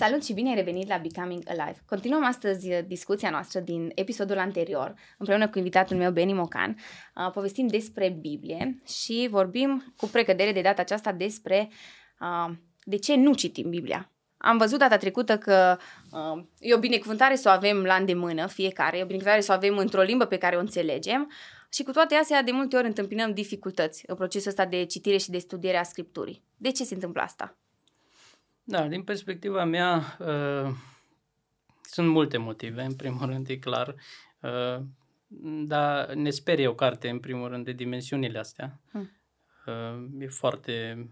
Salut și bine ai revenit la Becoming Alive. Continuăm astăzi uh, discuția noastră din episodul anterior, împreună cu invitatul meu, Beni Mocan. Uh, povestim despre Biblie și vorbim cu precădere de data aceasta despre uh, de ce nu citim Biblia. Am văzut data trecută că uh, e o binecuvântare să o avem la îndemână fiecare, e o binecuvântare să o avem într-o limbă pe care o înțelegem și cu toate astea de multe ori întâmpinăm dificultăți în procesul ăsta de citire și de studiere a Scripturii. De ce se întâmplă asta? Da, din perspectiva mea, uh, sunt multe motive, în primul rând, e clar, uh, dar ne sperie o carte, în primul rând, de dimensiunile astea. Hmm. Uh, e foarte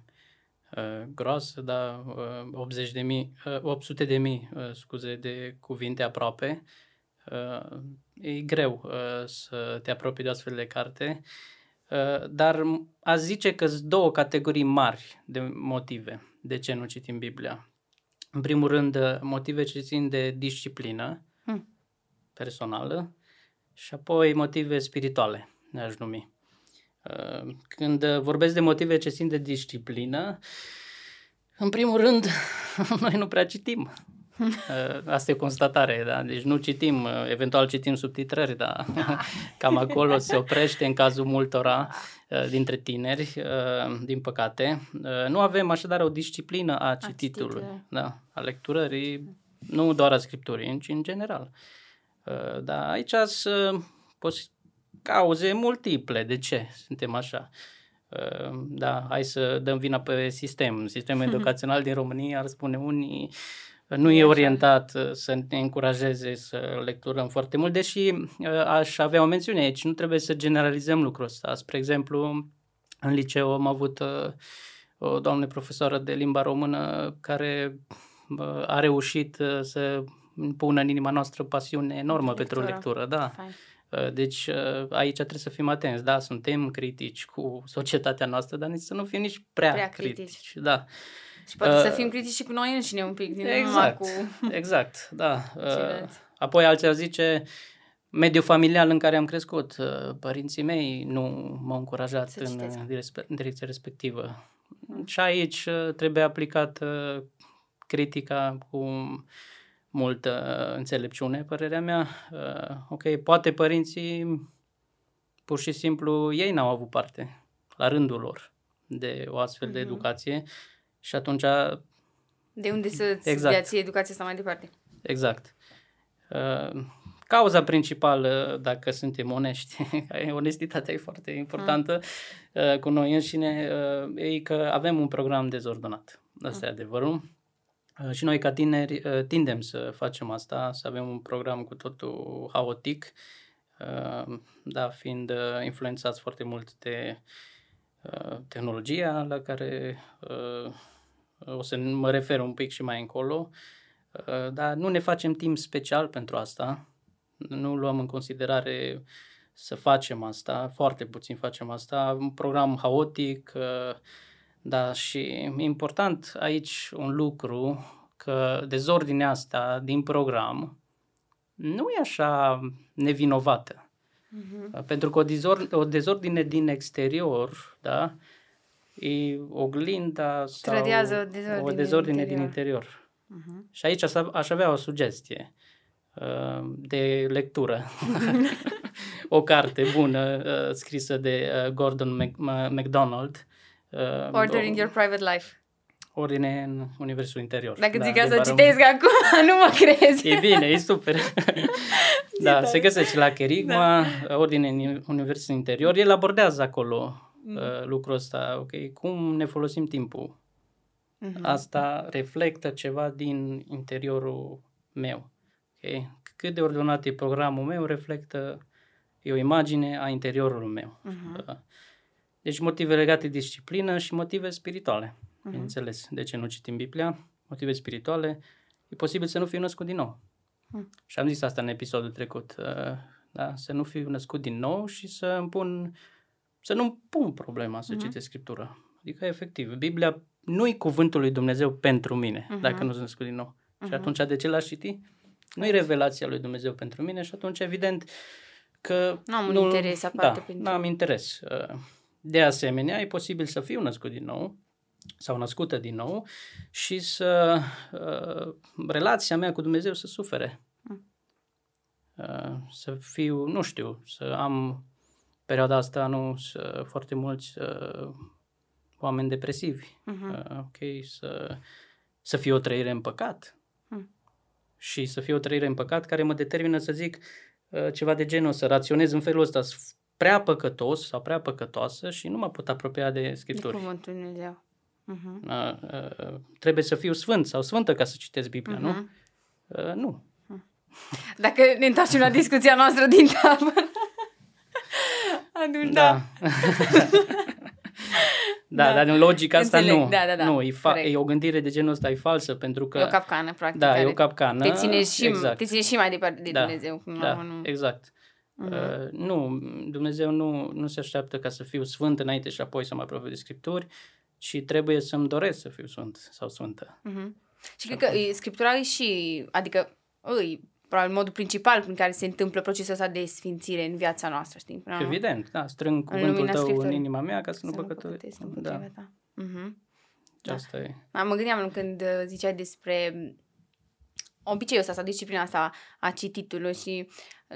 uh, groasă, dar uh, 80 de mii, uh, 800 de mii, uh, scuze, de cuvinte aproape. Uh, e greu uh, să te apropii de astfel de carte, uh, dar a zice că sunt două categorii mari de motive de ce nu citim Biblia. În primul rând, motive ce țin de disciplină hmm. personală și apoi motive spirituale, ne-aș numi. Uh, când vorbesc de motive ce țin de disciplină, în primul rând, noi nu prea citim. Uh, asta e constatare, da? Deci nu citim, uh, eventual citim subtitrări, dar da. cam acolo se oprește în cazul multora uh, dintre tineri, din păcate. Nu avem așadar o disciplină a cititului, a da? a lecturării, nu doar a scripturii, ci în general. Da, aici sunt cauze multiple. De ce suntem așa? Da, hai să dăm vina pe sistem. Sistemul educațional din România ar spune unii nu e orientat uh, să ne încurajeze să lecturăm foarte mult, deși uh, aș avea o mențiune aici, nu trebuie să generalizăm lucrul ăsta. Spre exemplu, în liceu am avut uh, o doamnă profesoară de limba română care a reușit să pună în inima noastră pasiune enormă lectură. pentru lectură, da. Fine. Deci aici trebuie să fim atenți, da, suntem critici cu societatea noastră, dar nici să nu fim nici prea, prea critici. critici. Da. Și poate uh, să fim critici și cu noi înșine un pic, din exact, cu Exact, da. Uh, apoi alții ar zice, mediul familial în care am crescut, uh, părinții mei nu m-au încurajat în, în direcția respectivă. Mm. Și aici uh, trebuie aplicat uh, critica cu multă înțelepciune, părerea mea. Uh, ok, poate părinții pur și simplu ei n-au avut parte la rândul lor de o astfel mm-hmm. de educație și atunci... De unde să exact. dea ție educația asta mai departe. Exact. Uh, cauza principală, dacă suntem onești, onestitatea e foarte importantă mm. cu noi înșine, uh, e că avem un program dezordonat. Asta mm. e adevărul. Și noi, ca tineri, tindem să facem asta, să avem un program cu totul haotic, da, fiind influențați foarte mult de tehnologia la care o să mă refer un pic și mai încolo, uh, dar nu ne facem timp special pentru asta, nu luăm în considerare să facem asta, foarte puțin facem asta, un program haotic, uh, da, și important aici un lucru, că dezordinea asta din program nu e așa nevinovată. Uh-huh. Pentru că o, dezor- o dezordine din exterior, da, e oglinda sau Trădează o dezordine, o dezordine din interior. Din interior. Uh-huh. Și aici aș avea o sugestie uh, de lectură. o carte bună uh, scrisă de uh, Gordon Mac- MacDonald. Order in your private life. Ordine în universul interior. Dacă da, zic asta, citesc acum, nu mă crezi. E bine, e super. da, se găsește la Kerigma, da. Ordine în universul interior. El abordează acolo mm. uh, lucrul ăsta, ok, cum ne folosim timpul. Mm-hmm. Asta reflectă ceva din interiorul meu. Okay? Cât de ordonat e programul meu, reflectă e o imagine a interiorului meu. Mm-hmm. Uh, deci motive legate de disciplină și motive spirituale. Mm-hmm. Bineînțeles, de ce nu citim Biblia? Motive spirituale. E posibil să nu fiu născut din nou. Mm. Și am zis asta în episodul trecut. Uh, da? Să nu fiu născut din nou și să îmi pun să nu pun problema să uh-huh. citesc Scriptura. Adică, efectiv, Biblia nu e cuvântul lui Dumnezeu pentru mine, uh-huh. dacă nu sunt născut din nou. Uh-huh. Și atunci, de ce l-aș citi? Nu e revelația lui Dumnezeu pentru mine și atunci, evident, că... Nu am un interes aparte da, pentru... nu am interes. Uh, de asemenea, e posibil să fiu născut din nou sau născută din nou și să uh, relația mea cu Dumnezeu să sufere. Mm. Uh, să fiu, nu știu, să am perioada asta nu să, foarte mulți uh, oameni depresivi. Uh-huh. Uh, ok, să, să fie o trăire în păcat. Uh. Și să fie o trăire în păcat care mă determină să zic uh, ceva de genul, să raționez în felul ăsta, prea păcătos sau prea păcătoasă și nu mă pot apropia de Scripturi. De Cuvântul Dumnezeu. Uh-huh. Uh, uh, trebuie să fiu sfânt sau sfântă ca să citesc Biblia, uh-huh. nu? Mhm. Uh, nu. Dacă ne întoarcem la discuția noastră din tabără, atunci da. da. Da, da, dar în logica asta Înțeleg. nu. Da, da, da. Nu, e, fa- e o gândire de genul ăsta, e falsă, pentru că... E o capcană, practic. Da, e o capcană. Te ține și, exact. te ține și mai departe de da, Dumnezeu. Da, nu. exact. Uh-huh. Uh, nu, Dumnezeu nu, nu se așteaptă ca să fiu sfânt înainte și apoi să mă apropie de Scripturi, ci trebuie să-mi doresc să fiu sfânt sau sfântă. Uh-huh. Și cred că Scriptura e și, adică, îi, probabil modul principal prin care se întâmplă procesul ăsta de sfințire în viața noastră, știi? Până Evident, da, strâng cuvântul tău Scripturii. în inima mea ca să, să nu păcătuiesc. Da. Ta. Uh-huh. Da. Asta e. Da, mă gândeam când uh, ziceai despre obiceiul ăsta sau disciplina asta a cititului și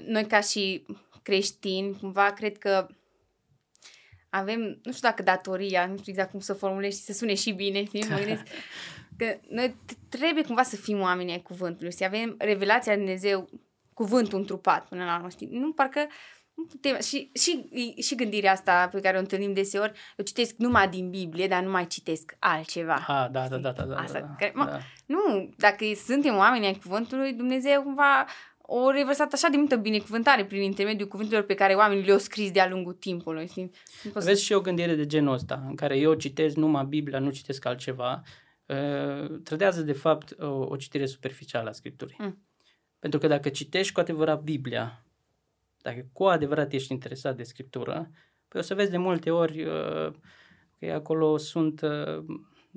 noi ca și creștini, cumva cred că avem, nu știu dacă datoria, nu știu exact cum să formulez și să sune și bine, știi? Mă gândesc că noi trebuie cumva să fim oameni ai cuvântului, să avem revelația de Dumnezeu, cuvântul întrupat până la urmă, știi? Nu, parcă nu putem, și, și, și gândirea asta pe care o întâlnim deseori, eu citesc numai din Biblie, dar nu mai citesc altceva. Ah, da, da, da, da, da, asta, da, care, mă, da. Nu, dacă suntem oameni ai cuvântului, Dumnezeu cumva o revărsat așa de multă binecuvântare prin intermediul cuvintelor pe care oamenii le-au scris de-a lungul timpului. Știi? Vezi să... și o gândire de genul ăsta, în care eu citesc numai Biblia, nu citesc altceva, uh, trădează de fapt o, o citire superficială a Scripturii. Mm. Pentru că dacă citești cu adevărat Biblia, dacă cu adevărat ești interesat de Scriptură, păi o să vezi de multe ori uh, că acolo sunt uh,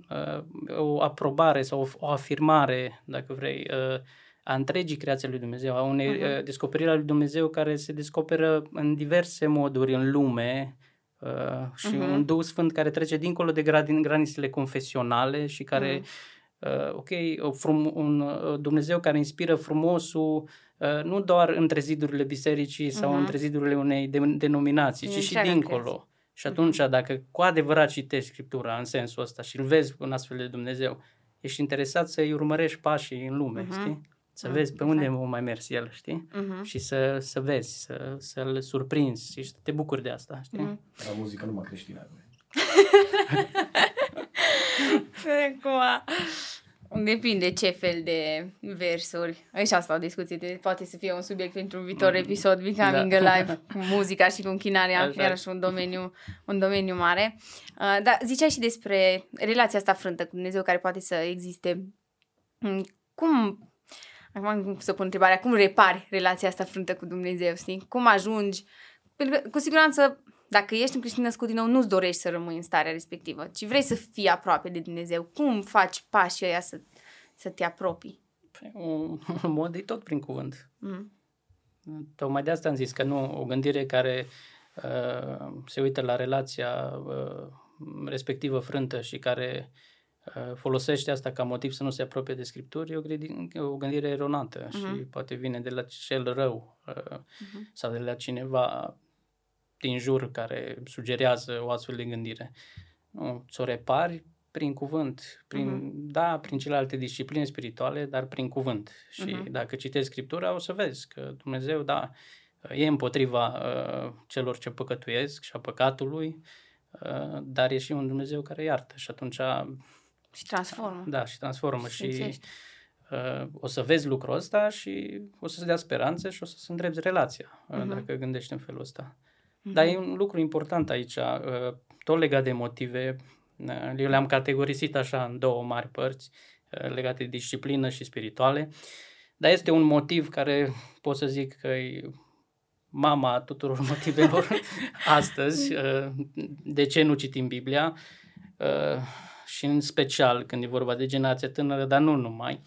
uh, o aprobare sau o, o afirmare, dacă vrei, uh, a întregii creații lui Dumnezeu, a unei uh-huh. descoperiri a lui Dumnezeu care se descoperă în diverse moduri în lume uh, și uh-huh. un Duh Sfânt care trece dincolo de granițele confesionale și care, uh-huh. uh, ok, frum, un uh, Dumnezeu care inspiră frumosul uh, nu doar între zidurile bisericii sau uh-huh. între zidurile unei de, denominații, ci și dincolo. Creație. Și atunci, uh-huh. dacă cu adevărat citești Scriptura în sensul ăsta și îl vezi în astfel de Dumnezeu, ești interesat să-i urmărești pașii în lume, uh-huh. știi? Să vezi pe unde exact. mai mers el, știi? Uh-huh. Și să, să vezi, să, să-l surprinzi și să te bucuri de asta, știi? Uh-huh. La muzică numai creștină. Acum, depinde ce fel de versuri. Aici asta o discuție, de, poate să fie un subiect pentru un viitor mm. episod, Becoming da. Alive, cu muzica și cu închinarea, iar și un domeniu, un domeniu mare. Uh, dar ziceai și despre relația asta frântă cu Dumnezeu care poate să existe. Mm, cum Acum să pun întrebarea, cum repari relația asta frântă cu Dumnezeu, știi? Cum ajungi? Pentru că, cu siguranță, dacă ești un creștin născut din nou, nu-ți dorești să rămâi în starea respectivă, ci vrei să fii aproape de Dumnezeu. Cum faci pașii ăia să, să te apropii? Păi, un, un mod e tot prin cuvânt. Mm. Tocmai de asta am zis că nu o gândire care uh, se uită la relația uh, respectivă frântă și care uh, Uh, folosește asta ca motiv să nu se apropie de Scripturi, e o, gândire, o gândire eronată uh-huh. și mhm. poate vine de la cel rău uh, uh-huh. sau de la cineva din jur care sugerează o astfel de gândire. Nu, ți-o repari prin cuvânt, prin, uh-huh. da, prin celelalte discipline spirituale, dar prin cuvânt. Și uh-huh. dacă citești Scriptura, o să vezi că Dumnezeu, da, e împotriva uh, celor ce păcătuiesc și a păcatului, uh, dar e și un Dumnezeu care iartă și atunci și transformă. Da, și transformă. Și, și uh, o să vezi lucrul ăsta și o să-ți dea speranțe și o să-ți îndrepți relația, uh, uh-huh. dacă gândești în felul ăsta. Uh-huh. Dar e un lucru important aici, uh, tot legat de motive. Uh, eu le-am categorisit așa în două mari părți, uh, legate de disciplină și spirituale. Dar este un motiv care pot să zic că e mama tuturor motivelor astăzi. Uh, de ce nu citim Biblia? Uh, și în special când e vorba de generația tânără, dar nu numai,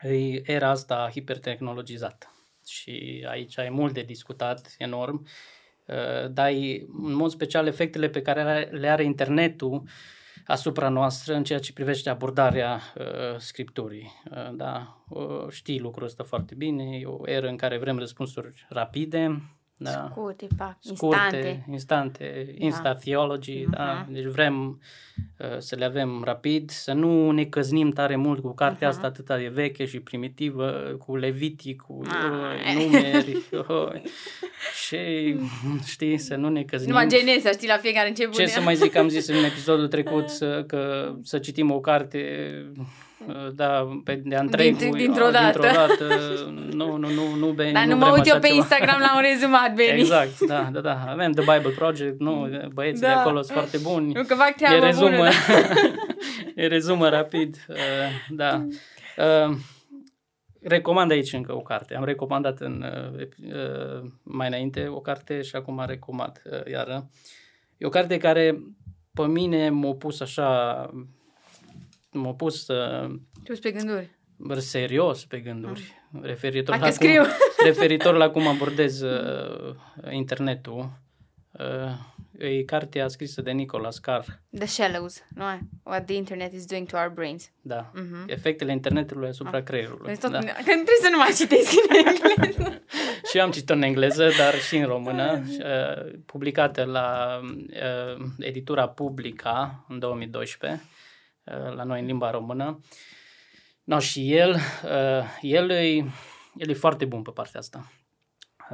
e era asta hipertehnologizată. Și aici ai mult de discutat, enorm, uh, dar e, în mod special efectele pe care le are internetul asupra noastră în ceea ce privește abordarea uh, scripturii. Uh, da, uh, știi lucrul ăsta foarte bine, e o eră în care vrem răspunsuri rapide, da. Scurte, pac, Scurte, instante. instante, insta da. theology, uh-huh. da? Deci vrem uh, să le avem rapid, să nu ne căznim tare mult cu cartea uh-huh. asta atât de veche și primitivă, cu Levitic, cu uh, numeri. uh, și știi, să nu ne căznim. Numai geneza, știi, la fiecare început. Ce să mai zic, am zis în episodul trecut să, că să citim o carte da, pe de întregul, Dint, dintr-o dată. Dintr-o dată. Nu, nu, nu, nu, Beni, Dar nu, nu mă uit eu pe ceva. Instagram la un rezumat, Beni. Exact, da, da, da. Avem The Bible Project, nu, băieții da. de acolo sunt foarte buni. Nu că fac treabă e rezumă, bună. Da. e rezumă rapid, uh, da. Uh, recomand aici încă o carte. Am recomandat în, uh, uh, mai înainte o carte și acum am recomandat uh, iară. E o carte care pe mine m-a pus așa m-a pus uh, Pus pe gânduri. serios pe gânduri. Ah. Referitor, la cum, referitor la cum abordez uh, internetul. Uh, e cartea scrisă de Nicholas Carr. The Shallows, nu? What the internet is doing to our brains. Da. Uh-huh. Efectele internetului asupra ah. creierului. Deci tot, da. Că trebuie să nu mai citesc în engleză. și eu am citit în engleză, dar și în română, uh, publicată la uh, editura Publica în 2012 Uh, la noi în limba română. No, și el, uh, el, e, el e foarte bun pe partea asta.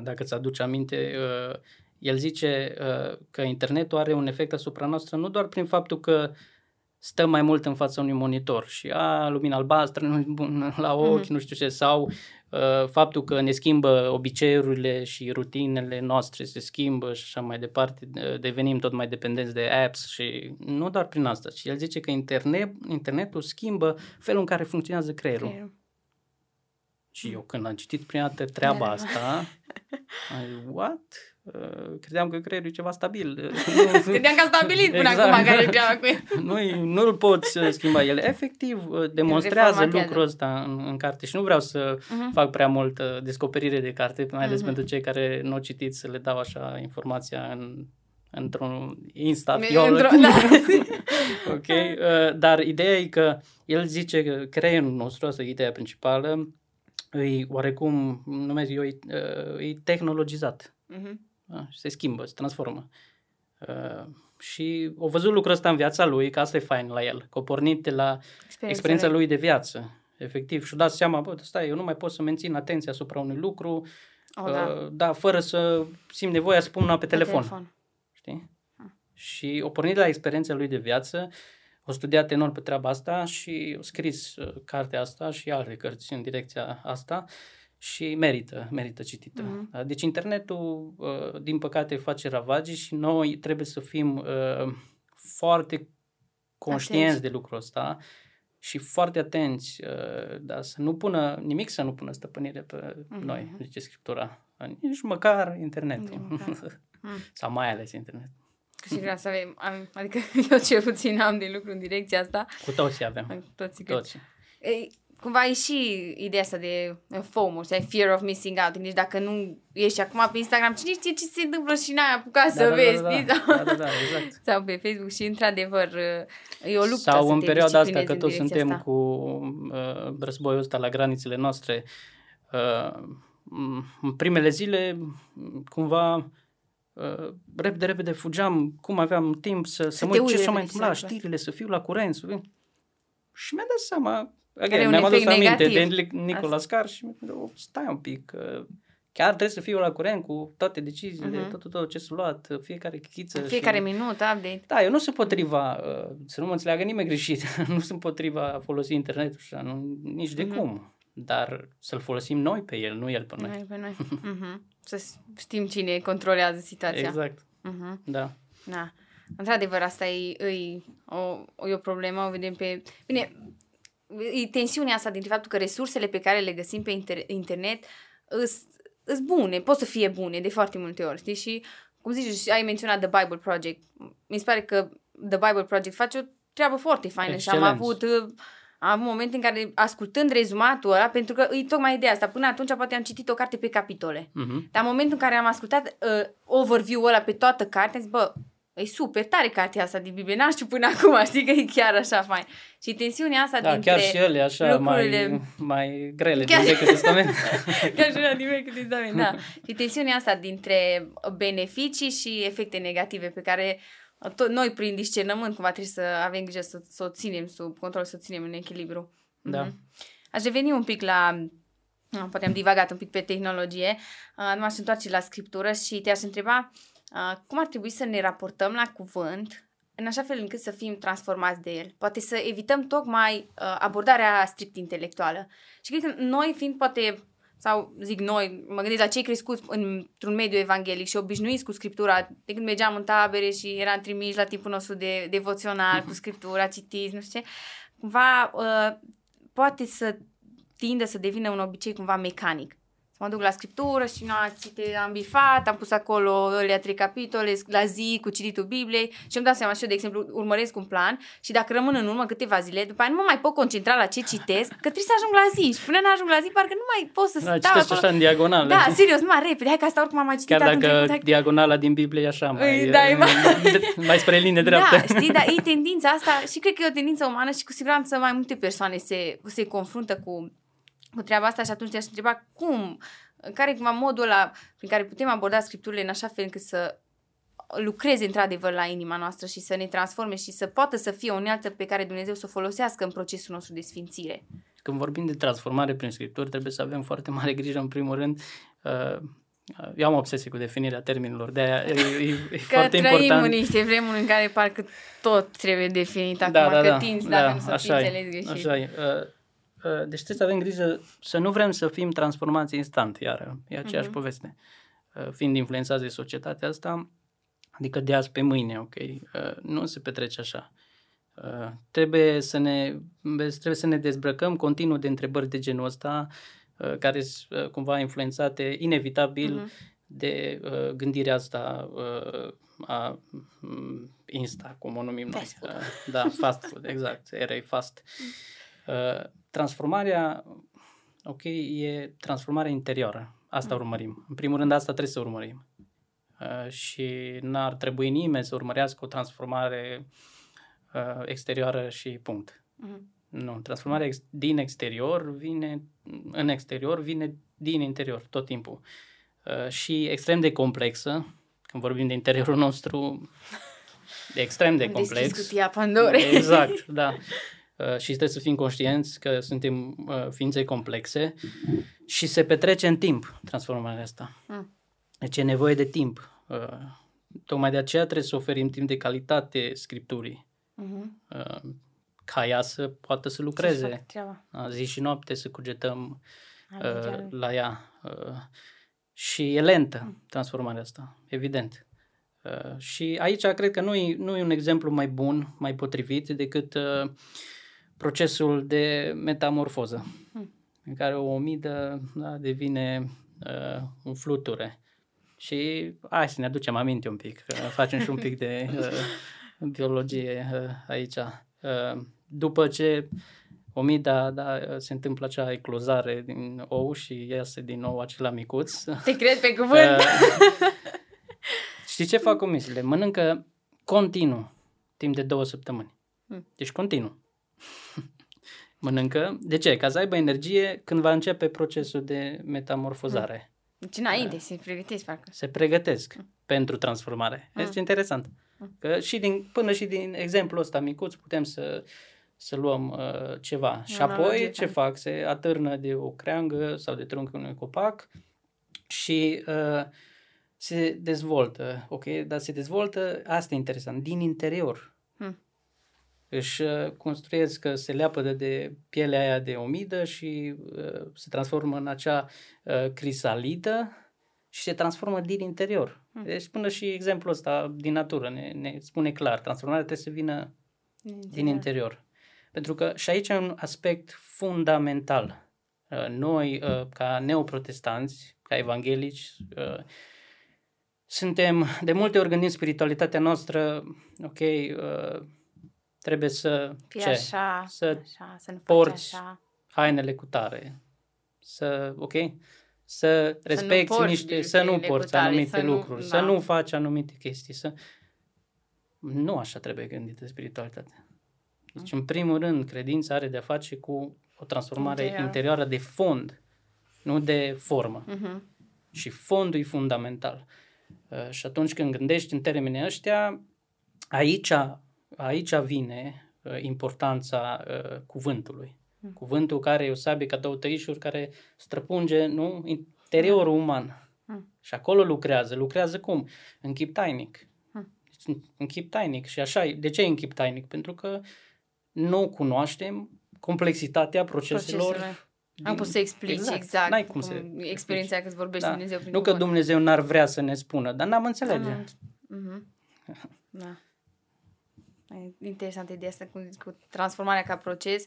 Dacă ți aduce aminte, uh, el zice că internetul are un efect asupra noastră nu doar prin faptul că stăm mai mult în fața unui monitor și a, lumina albastră nu bun la ochi, mm-hmm. nu știu ce, sau uh, faptul că ne schimbă obiceiurile și rutinele noastre se schimbă și așa mai departe, devenim tot mai dependenți de apps și nu doar prin asta, ci el zice că internet, internetul schimbă felul în care funcționează creierul. creierul. Și eu când am citit prima dată treaba asta, am what? Uh, credeam că creierul e ceva stabil. credeam că a stabilit până exact. acum care treaba cu el. nu, nu-l poți uh, schimba. El efectiv uh, demonstrează lucrul ăsta în, în carte și nu vreau să uh-huh. fac prea mult descoperire de carte, mai ales uh-huh. pentru cei care nu au citit să le dau așa informația în într-un instant Într-o, da. ok, uh, dar ideea e că el zice că creierul nostru, asta e ideea principală, e oarecum, numesc eu, e, e tehnologizat. Uh-huh. Da? Și se schimbă, se transformă. Uh, și o văzut lucrul ăsta în viața lui, că asta e fain la el, că a pornit de la experiența, experiența lui de viață, efectiv, și-a dat seama, bă, stai, eu nu mai pot să mențin atenția asupra unui lucru, oh, uh, da. da, fără să simt nevoia să pun una pe, pe telefon. telefon. Știi? Hmm. Și o pornit de la experiența lui de viață, o studiat enorm pe treaba asta și a scris uh, cartea asta și alte cărți în direcția asta și merită, merită citită. Mm-hmm. Deci internetul, uh, din păcate, face ravagii și noi trebuie să fim uh, foarte conștienți atenți. de lucrul ăsta și foarte atenți, uh, da, să nu pună, nimic să nu pună stăpânire pe mm-hmm. noi, zice Scriptura. Nici măcar internetul. Măcar. mm. Sau mai ales internetul. Și vreau să avem, am, adică eu ce puțin am de lucru în direcția asta. Cu toții avem. Cu toții. Cu toții. Ei, cumva e și ideea asta de FOMO, să ai fear of missing out. Deci dacă nu ești acum pe Instagram, cine știe ce se întâmplă și n-ai apucat da, să da, vezi, da, da, da, da, da, exact. Sau pe Facebook și într-adevăr e o luptă Sau în perioada asta, că toți suntem asta. cu uh, războiul ăsta la granițele noastre, uh, în primele zile cumva uh, repede, repede fugeam, cum aveam timp să, să, să mă uit ce s-a mai întâmplat, exact. știrile, să fiu la curent, să fiu... Și mi-a dat seama, Again, mi-am adus aminte de Nicolas Car și stai un pic, chiar trebuie să fiu la curent cu toate deciziile, uh-huh. tot, tot, tot ce s-a luat, fiecare chichiță. Fiecare și... minut, update. Da, eu nu sunt potriva, uh, să nu mă înțeleagă nimeni greșit, nu sunt potriva a folosi internetul așa, nu, nici de uh-huh. cum. Dar să-l folosim noi pe el, nu el pe noi. Noi pe noi. uh-huh. Să știm cine controlează situația. Exact. Uh-huh. Da. Da. Într-adevăr, asta e, e, o, e o problemă, o vedem pe... Bine, e tensiunea asta dintre faptul că resursele pe care le găsim pe inter- internet sunt bune, pot să fie bune de foarte multe ori, știi? Și, cum zici, ai menționat The Bible Project. Mi se pare că The Bible Project face o treabă foarte faină și am avut am avut momente în care, ascultând rezumatul ăla, pentru că e tocmai ideea asta, până atunci poate am citit o carte pe capitole. Uh-huh. Dar în momentul în care am ascultat uh, overview-ul ăla pe toată cartea, am zis, bă, e super tare cartea asta din Biblie, n-am știut până acum, știi că e chiar așa fain. Și tensiunea asta da, dintre chiar și ele așa lucrurile... mai, mai grele Chiar- din Vechiul Testament. Chiar și una din Vechiul Testament, da. Și tensiunea asta dintre beneficii și efecte negative pe care tot noi prin discernământ cumva trebuie să avem grijă să, să o ținem sub control, să o ținem în echilibru. Da. Mhm. Aș reveni un pic la Ah, Poate am divagat un pic pe tehnologie, uh, m-aș întoarce la scriptură și te-aș întreba uh, cum ar trebui să ne raportăm la cuvânt în așa fel încât să fim transformați de el. Poate să evităm tocmai uh, abordarea strict intelectuală. Și cred că noi fiind poate, sau zic noi, mă gândesc la cei crescuți într-un mediu evanghelic și obișnuiți cu scriptura, de când mergeam în tabere și eram trimiși la timpul nostru de devoțional, cu scriptura, citiți, nu știu ce, cumva uh, poate să tindă să devină un obicei cumva mecanic. Să mă duc la scriptură și nu cite, am bifat, am pus acolo alea trei capitole la zi cu cititul Bibliei și îmi dau seama și eu, de exemplu, urmăresc un plan și dacă rămân în urmă câteva zile, după aia nu mă mai pot concentra la ce citesc, că trebuie să ajung la zi și până nu ajung la zi, parcă nu mai pot să Da, stau citești acolo. așa în diagonală. Da, serios, numai repede, hai că asta oricum am mai citit Chiar anul dacă trecut, hai că- diagonala din Biblie e așa mai, Îi dai, mai... mai spre linie dreaptă. Da, știi, dar e tendința asta și cred că e o tendință umană și cu siguranță mai multe persoane se, se confruntă cu, cu treaba asta și atunci te-aș întreba cum, care e cumva modul ăla prin care putem aborda scripturile în așa fel încât să lucreze într-adevăr la inima noastră și să ne transforme și să poată să fie o unealtă pe care Dumnezeu să o folosească în procesul nostru de sfințire. Când vorbim de transformare prin scripturi, trebuie să avem foarte mare grijă, în primul rând, uh, eu am obsesie cu definirea termenilor, de aia e, e, e Că foarte trăim important. în niște vremuri în care parcă tot trebuie definit acum, da, da, că da, tinzi da, dacă nu să fii așa e, înțeles greșit. Așa e. Uh, uh, Deci trebuie să avem grijă să nu vrem să fim transformați instant, iar e aceeași Mhm. poveste. Uh, Fiind influențați de societatea asta, adică de azi pe mâine, ok, uh, nu se petrece așa. Uh, Trebuie să ne, vezi, trebuie să ne dezbrăcăm continuu de întrebări de genul ăsta, uh, care sunt cumva influențate inevitabil Mhm. de uh, gândirea asta uh, a mm, Insta, cum o numim noi. Fast food. Uh, da, fast food, exact, era fast. Uh, transformarea, ok, e transformarea interioară. Asta Mm. urmărim. În primul rând, asta trebuie să urmărim. Uh, și n-ar trebui nimeni să urmărească o transformare uh, exterioară și punct. Mhm. Nu, transformarea ex- din exterior vine, în exterior vine din interior tot timpul. Uh, și extrem de complexă, când vorbim de interiorul nostru, e extrem de Am deschis complex. cutia Pandorei. Exact, da. Uh, și trebuie să fim conștienți că suntem uh, ființe complexe și se petrece în timp transformarea asta. Mm. Deci e nevoie de timp. Uh, tocmai de aceea trebuie să oferim timp de calitate scripturii Mhm. uh, ca ea să poată să Să-și lucreze facă treaba. da, zi și noapte, să cugetăm Alegerea uh, lui. la ea. Uh, și e lentă transformarea asta, evident. Uh, și aici cred că nu e, nu e un exemplu mai bun, mai potrivit decât uh, procesul de metamorfoză, Hmm. în care o omidă da, devine uh, un fluture. Și hai să ne aducem aminte un pic, că facem și un pic de uh, biologie uh, aici. Uh, după ce omida, da, se întâmplă acea eclozare din ou și iese din nou acela micuț. Te cred pe cuvânt. Uh, știi ce fac comisiile? Mănâncă continuu, timp de două săptămâni. Hmm. Deci continuu. Mănâncă. De ce? Ca să aibă energie când va începe procesul de metamorfozare. Deci înainte să-i pregătești, parcă. Se pregătesc pentru transformare. Hmm. Este interesant. Că și din, până și din exemplul ăsta micuț putem să, să luăm uh, ceva. Și Analogie, apoi ce da. fac? Se atârnă de o creangă sau de trunchiul unui copac și uh, se dezvoltă. Ok? Dar se dezvoltă, asta e interesant, din interior. Hmm. Își uh, construiesc, că se leapă de, de pielea aia de omidă și uh, se transformă în acea uh, crisalidă și se transformă din interior. Hmm. Deci până și exemplul ăsta din natură ne, ne spune clar, transformarea trebuie să vină din interior. Pentru că și aici e un aspect fundamental. Uh, Noi, uh, ca neoprotestanți, ca evanghelici, uh, suntem, de multe ori gândim spiritualitatea noastră, ok, uh, trebuie să, Fii ce? așa, Să așa, să nu faci porți așa. hainele cu tare, să, ok, să respecti porți niște, să nu bijuteriile cu porți tare, anumite să nu- lucruri, să da. nu faci anumite chestii, să... Nu așa trebuie gândită spiritualitatea. Deci, în primul rând, credința are de-a face cu o transformare Interior. interioară de fond, nu de formă. Mhm. Și fondul e fundamental. Uh, și atunci când gândești în termenii ăștia, aici, aici vine uh, importanța uh, cuvântului. Mm. Cuvântul care e o sabie ca două tăișuri care străpunge nu? interiorul uman. Mm. Și acolo lucrează. Lucrează cum? În chip tainic. Mm. Deci, În chip tainic. Și așa, e. de ce e în chip tainic? Pentru că nu cunoaștem complexitatea proceselor. Procesele. din- Am pus să explici exact, exact N-ai cum cum să experiența aia când vorbește Da. Dumnezeu prin Nu că cuvânt. Dumnezeu n-ar vrea să ne spună, dar n-am înțelege. Da, nu. Mhm. Da. E interesantă ideea asta cu, cu transformarea ca proces.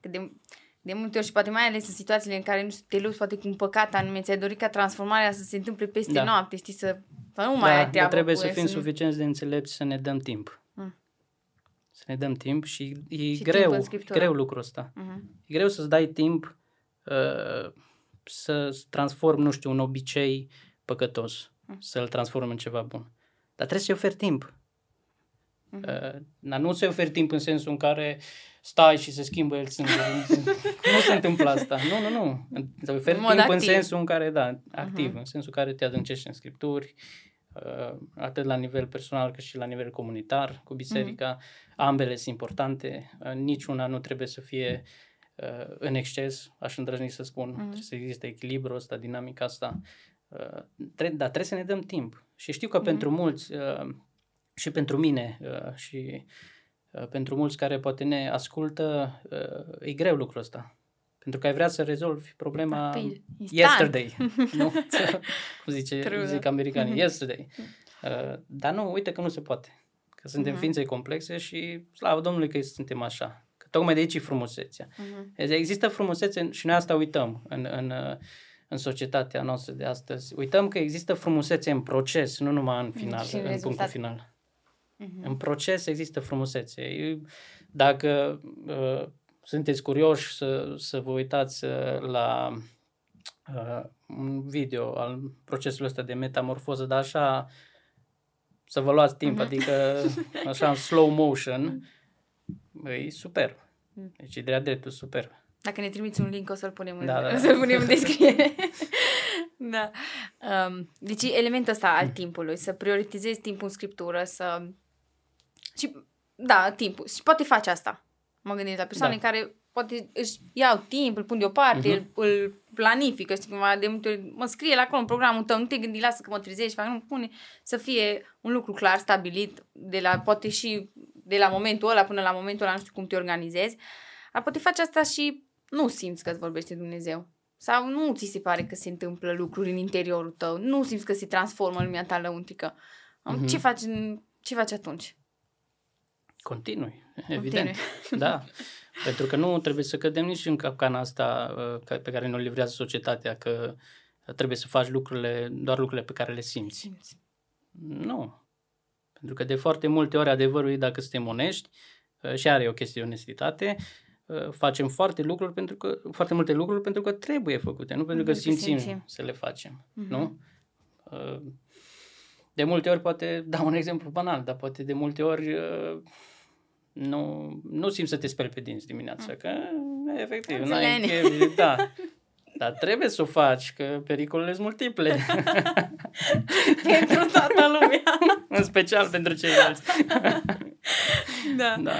Că de, de multe ori și poate mai ales în situațiile în care nu te lupți poate cu un păcat anume, ți-ai dorit ca transformarea să se întâmple peste Da. noapte, știi, să, să nu mai da, ai dar treabă trebuie cu să el, fim nu- suficienți de înțelepți să ne dăm timp. Mm. Să ne dăm timp și e timp greu, în e Scriptură. greu lucrul ăsta. Mhm. E greu să-ți dai timp uh, să transform, nu știu, un obicei păcătos, Mm. să-l transform în ceva bun. Dar trebuie să-i oferi timp. Mhm. Uh, dar nu să-i oferi timp în sensul în care stai și se schimbă el singur. nu se întâmplă asta. Nu, nu, nu. Să oferi În mod timp în activ. sensul în care, da, activ, Mhm. în sensul în care te adâncești în scripturi, uh, atât la nivel personal cât și la nivel comunitar cu biserica. Ambele sunt importante. Uh, niciuna nu trebuie să fie uh, în exces, aș îndrăzni să spun. Mhm. Trebuie să existe echilibru ăsta, dinamica asta. Uh, tre- dar trebuie să ne dăm timp. Și știu că Mhm. pentru mulți, uh, și pentru mine, uh, și uh, pentru mulți care poate ne ascultă, uh, e greu lucrul ăsta. Pentru că ai vrea să rezolvi problema Rapid, instant. yesterday. nu? Cum zice, True, zic da. americanii, yesterday. Uh, dar nu, uite că nu se poate. Că suntem Mhm. ființe complexe și slavă Domnului că suntem așa. Că tocmai de aici e frumusețea. Mhm. Există frumusețe și noi asta uităm în, în, uh, în societatea noastră de astăzi. Uităm că există frumusețe în proces, nu numai în final, Și în în, punctul rezultat. final. Mhm. În proces există frumusețe. Eu- Dacă uh, sunteți curioși să, să vă uitați uh, la uh, un video al procesului ăsta de metamorfoză, dar așa să vă luați timp, Mhm. adică așa în slow motion, e superb. Mhm. Deci e de-a dreptul superb. Dacă ne trimiți un link, o să-l punem în, Da, da, da. o să-l punem în descriere. da. Um, deci elementul ăsta al timpului, să prioritizezi timpul în scriptură, să... Și, da, timpul. Și poate face asta. Mă gândesc la persoane Da. care poate își iau timp, îl pun deoparte, Mhm. îl, îl planifică, știi cumva, de multe ori, mă scrie la acolo în programul tău, nu te gândi, lasă că mă trezești, fac, nu, pune să fie un lucru clar, stabilit, de la, poate și de la momentul ăla până la momentul ăla, nu știu cum te organizezi, dar poate faci asta și nu simți că îți vorbește Dumnezeu. Sau nu ți se pare că se întâmplă lucruri în interiorul tău, nu simți că se transformă lumea ta lăuntrică. Mhm. Ce, faci, în- ce faci atunci? Continui, evident. Continui. Da. Pentru că nu trebuie să cădem nici în capcana asta uh, ca- pe care ne-o livrează societatea, că trebuie să faci lucrurile, doar lucrurile pe care le simți. Simți. Nu. Pentru că de foarte multe ori adevărul e dacă suntem onești uh, și are o chestie de onestitate, uh, facem foarte lucruri pentru că foarte multe lucruri pentru că trebuie făcute, nu pentru că Pentru că simțim simțim. să le facem, Mhm. nu? Uh, De multe ori poate dau un exemplu banal, dar poate de multe ori uh, nu, nu simți să te speli pe dinți dimineața, că uh, efectiv, n-ai Înțeleg. chef, da. Dar trebuie să o faci, că pericolele sunt multiple. Pentru toată lumea. în special pentru ceilalți. da. da.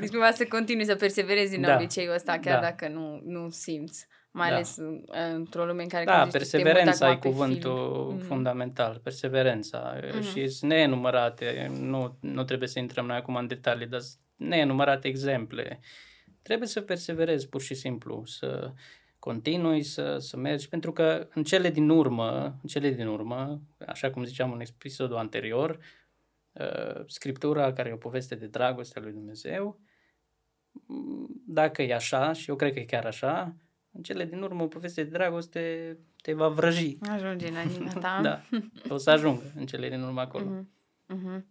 Deci cumva să continui să perseverezi în Da. obiceiul ăsta, chiar Da. dacă nu, nu simți. Mai Da. ales uh, într-o lume în care... Da, cum zici tu, te perseverența e mută acum pe cuvântul film. Mhm. fundamental, perseverența. Mhm. Și sunt nenumărate, nu, nu trebuie să intrăm noi acum în detalii, dar sunt nenumărate exemple. Trebuie să perseverezi pur și simplu, să continui să, să mergi, pentru că în cele din urmă, în cele din urmă, așa cum ziceam în episodul anterior, uh, Scriptura, care e o poveste de dragoste a lui Dumnezeu, m, dacă e așa, și eu cred că e chiar așa, în cele din urmă o poveste de dragoste te va vrăji. Ajunge la inima ta. Da, o să ajungă în cele din urmă acolo. Mhm. Mhm.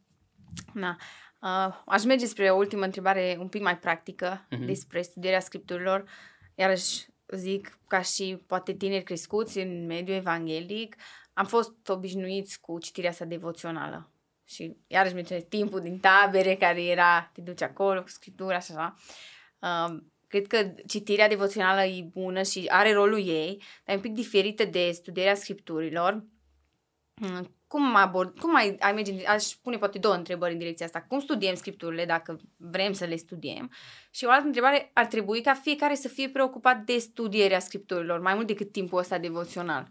Na. Uh, aș merge spre o ultimă întrebare un pic mai practică Mhm. despre studierea scripturilor. Iarăși zic, ca și poate tineri crescuți în mediul evanghelic, am fost obișnuiți cu citirea asta devoțională. și iarăși menționez timpul din tabere care era, te duci acolo cu scriptura și așa. Uh, cred că citirea devoțională e bună și are rolul ei, dar e un pic diferită de studierea scripturilor. Uh, cum, abord, cum ai, ai merge, aș pune poate două întrebări în direcția asta. Cum studiem scripturile dacă vrem să le studiem? Și o altă întrebare, ar trebui ca fiecare să fie preocupat de studierea scripturilor, mai mult decât timpul ăsta devoțional.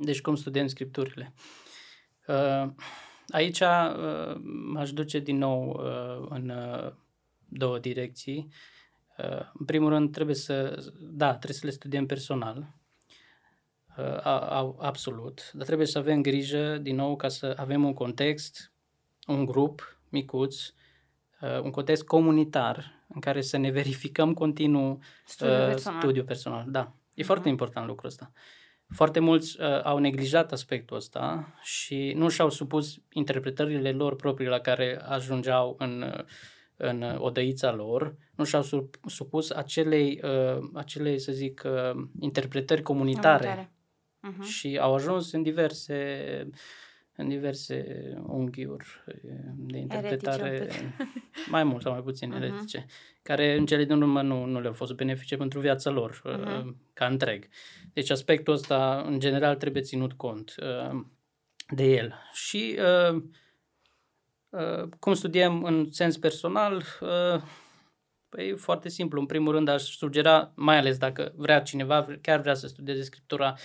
Deci cum studiem scripturile? Uh, aici uh, m-aș duce din nou uh, în două direcții. În primul rând trebuie să, da, trebuie să le studiem personal, absolut, dar trebuie să avem grijă din nou ca să avem un context, un grup micuț, un context comunitar în care să ne verificăm continuu studiul personal. Studiul personal. Da, e uh-huh. foarte important lucrul ăsta. Foarte mulți uh, au neglijat aspectul ăsta și nu și-au supus interpretările lor proprii la care ajungeau în, în odăița lor, nu și-au supus acelei, uh, acelei să zic, uh, interpretări comunitare. comunitare. Uh-huh. Și au ajuns în diverse în diverse unghiuri de interpretare, mai mult sau mai puțin uh-huh. eretice, care în cele din urmă nu, nu le-au fost benefice pentru viața lor, uh-huh. ca întreg. Deci aspectul ăsta, în general, trebuie ținut cont uh, de el. Și uh, uh, cum studiem în sens personal, uh, Păi foarte simplu. În primul rând aș sugera, mai ales dacă vrea cineva, chiar vrea să studieze Scriptura, uh,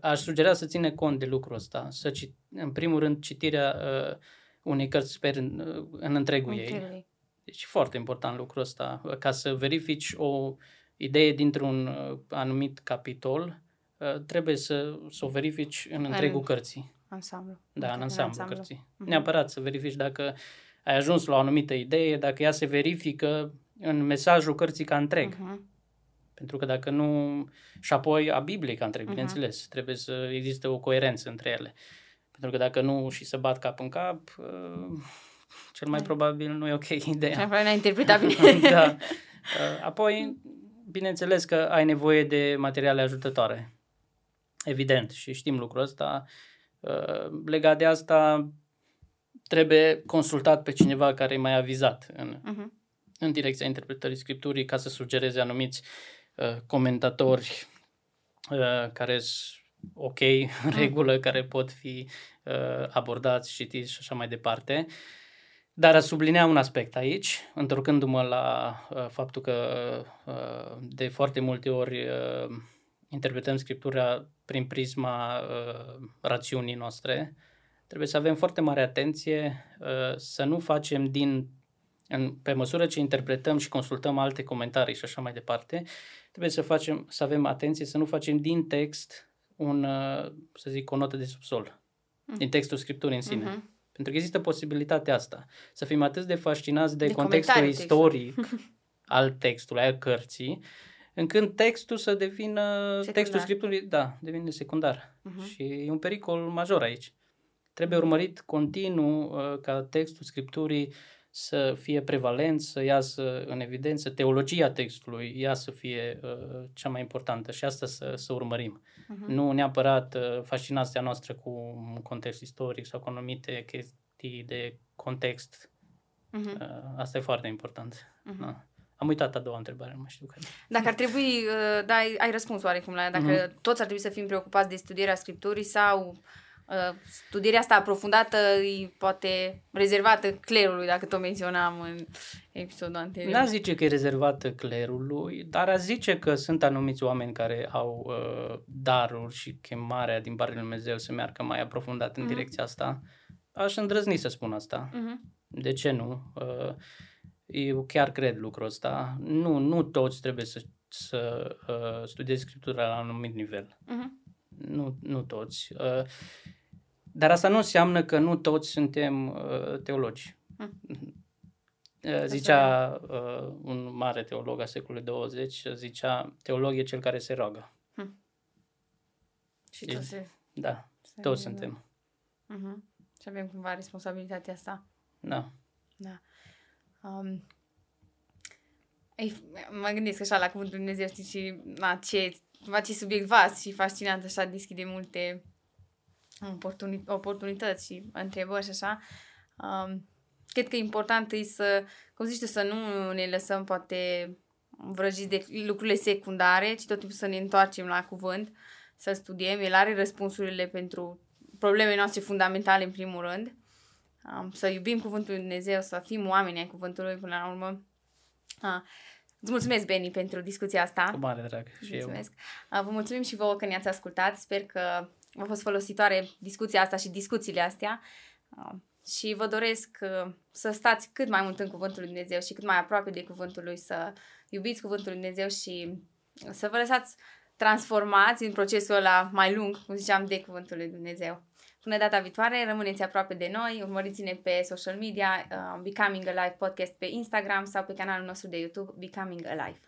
aș sugera să ține cont de lucrul ăsta. Să cit, în primul rând citirea uh, unei cărți sper în, uh, în întregul ei. Deci foarte important lucrul ăsta. Ca să verifici o idee dintr-un uh, anumit capitol, uh, trebuie să, să o verifici în întregul în cărții. Ansamblu. Da, în ansamblu, ansamblu. cărții. Uh-huh. Neapărat să verifici dacă ai ajuns la o anumită idee, dacă ea se verifică în mesajul cărții ca întreg. Uh-huh. Pentru că dacă nu... Și apoi a Bibliei ca întreg, uh-huh. bineînțeles. Trebuie să existe o coerență între ele. Pentru că dacă nu și se bat cap în cap, uh, cel mai probabil nu e ok ideea. Cel mai interpretat bine. da. Uh, apoi, bineînțeles că ai nevoie de materiale ajutătoare. Evident, și știm lucrul ăsta. Uh, legat de asta, trebuie consultat pe cineva care e mai avizat în, uh-huh. în direcția interpretării scripturii ca să sugereze anumiți uh, comentatori uh, care sunt ok, în regulă, uh-huh. care pot fi uh, abordați, citiți și așa mai departe. Uh, dar a sublinea un aspect aici, întorcându-mă la uh, faptul că uh, de foarte multe ori uh, interpretăm Scriptura prin prisma uh, rațiunii noastre, trebuie să avem foarte mare atenție uh, să nu facem din, în, pe măsură ce interpretăm și consultăm alte comentarii și așa mai departe, trebuie să, facem, să avem atenție să nu facem din text un, uh, să zic, o notă de subsol, mm. din textul Scripturii în sine. Uh-huh pentru că există posibilitatea asta. Să fim atât de fascinați de, de contextul istoric al textului, al cărții, încât textul să devină, secundar. textul scriptului, da, devine secundar. Uh-huh. Și e un pericol major aici. Trebuie urmărit continuu uh, ca textul scripturii să fie prevalent, să iasă în evidență, teologia textului ea să fie uh, cea mai importantă și asta să, să urmărim. Uh-huh. Nu neapărat uh, fascinația noastră cu un context istoric sau cu anumite chestii de context. Uh-huh. Uh, asta e foarte important. Uh-huh. Da. Am uitat a doua întrebare, nu mai știu care. Dacă ar trebui, uh, da, ai, ai răspuns oarecum la ea, dacă uh-huh. toți ar trebui să fim preocupați de studierea Scripturii sau Uh, studierea asta aprofundată e poate rezervată clerului, dacă tot menționam în episodul anterior. N-a zice că e rezervată clerului, dar a zice că sunt anumiți oameni care au uh, daruri și chemarea din partea lui Dumnezeu să meargă mai aprofundat în uh-huh. direcția asta. Aș îndrăzni să spun asta. Uh-huh. De ce nu? Uh, eu chiar cred lucrul ăsta. Nu, nu toți trebuie să, să uh, studiezi Scriptura la un anumit nivel. Uh-huh. Nu, nu toți. Uh, dar asta nu înseamnă că nu toți suntem uh, teologi. Hmm. Uh, zicea uh, un mare teolog a secolului 20, zicea, teolog e cel care se roagă. Hmm. Și toți se... Da, se toți suntem. Uh-huh. Și avem cumva responsabilitatea asta. Da. Da. Um, ei, mă gândesc așa la cuvântul Dumnezeu, știți, și la ce, la ce subiect vast și fascinant, așa, deschide multe oportuni- oportunități și întrebări și așa. Um, cred că e important e să, cum zici să nu ne lăsăm poate vrăjiți de lucrurile secundare, ci tot timpul să ne întoarcem la cuvânt, să studiem. El are răspunsurile pentru problemele noastre fundamentale, în primul rând. Um, să iubim Cuvântul Lui Dumnezeu, să fim oameni ai Cuvântului până la urmă. Uh, Îți mulțumesc, Beni, pentru discuția asta. Cu mare drag. Și mulțumesc. Eu. Vă mulțumim și vouă că ne-ați ascultat. Sper că a fost folositoare discuția asta și discuțiile astea. Și vă doresc să stați cât mai mult în Cuvântul Lui Dumnezeu și cât mai aproape de Cuvântul Lui, să iubiți Cuvântul Lui Dumnezeu și să vă lăsați transformați în procesul ăla mai lung, cum ziceam, de Cuvântul Lui Dumnezeu. Până data viitoare, rămâneți aproape de noi, urmăriți-ne pe social media, uh, Becoming Alive Podcast pe Instagram sau pe canalul nostru de YouTube Becoming Alive.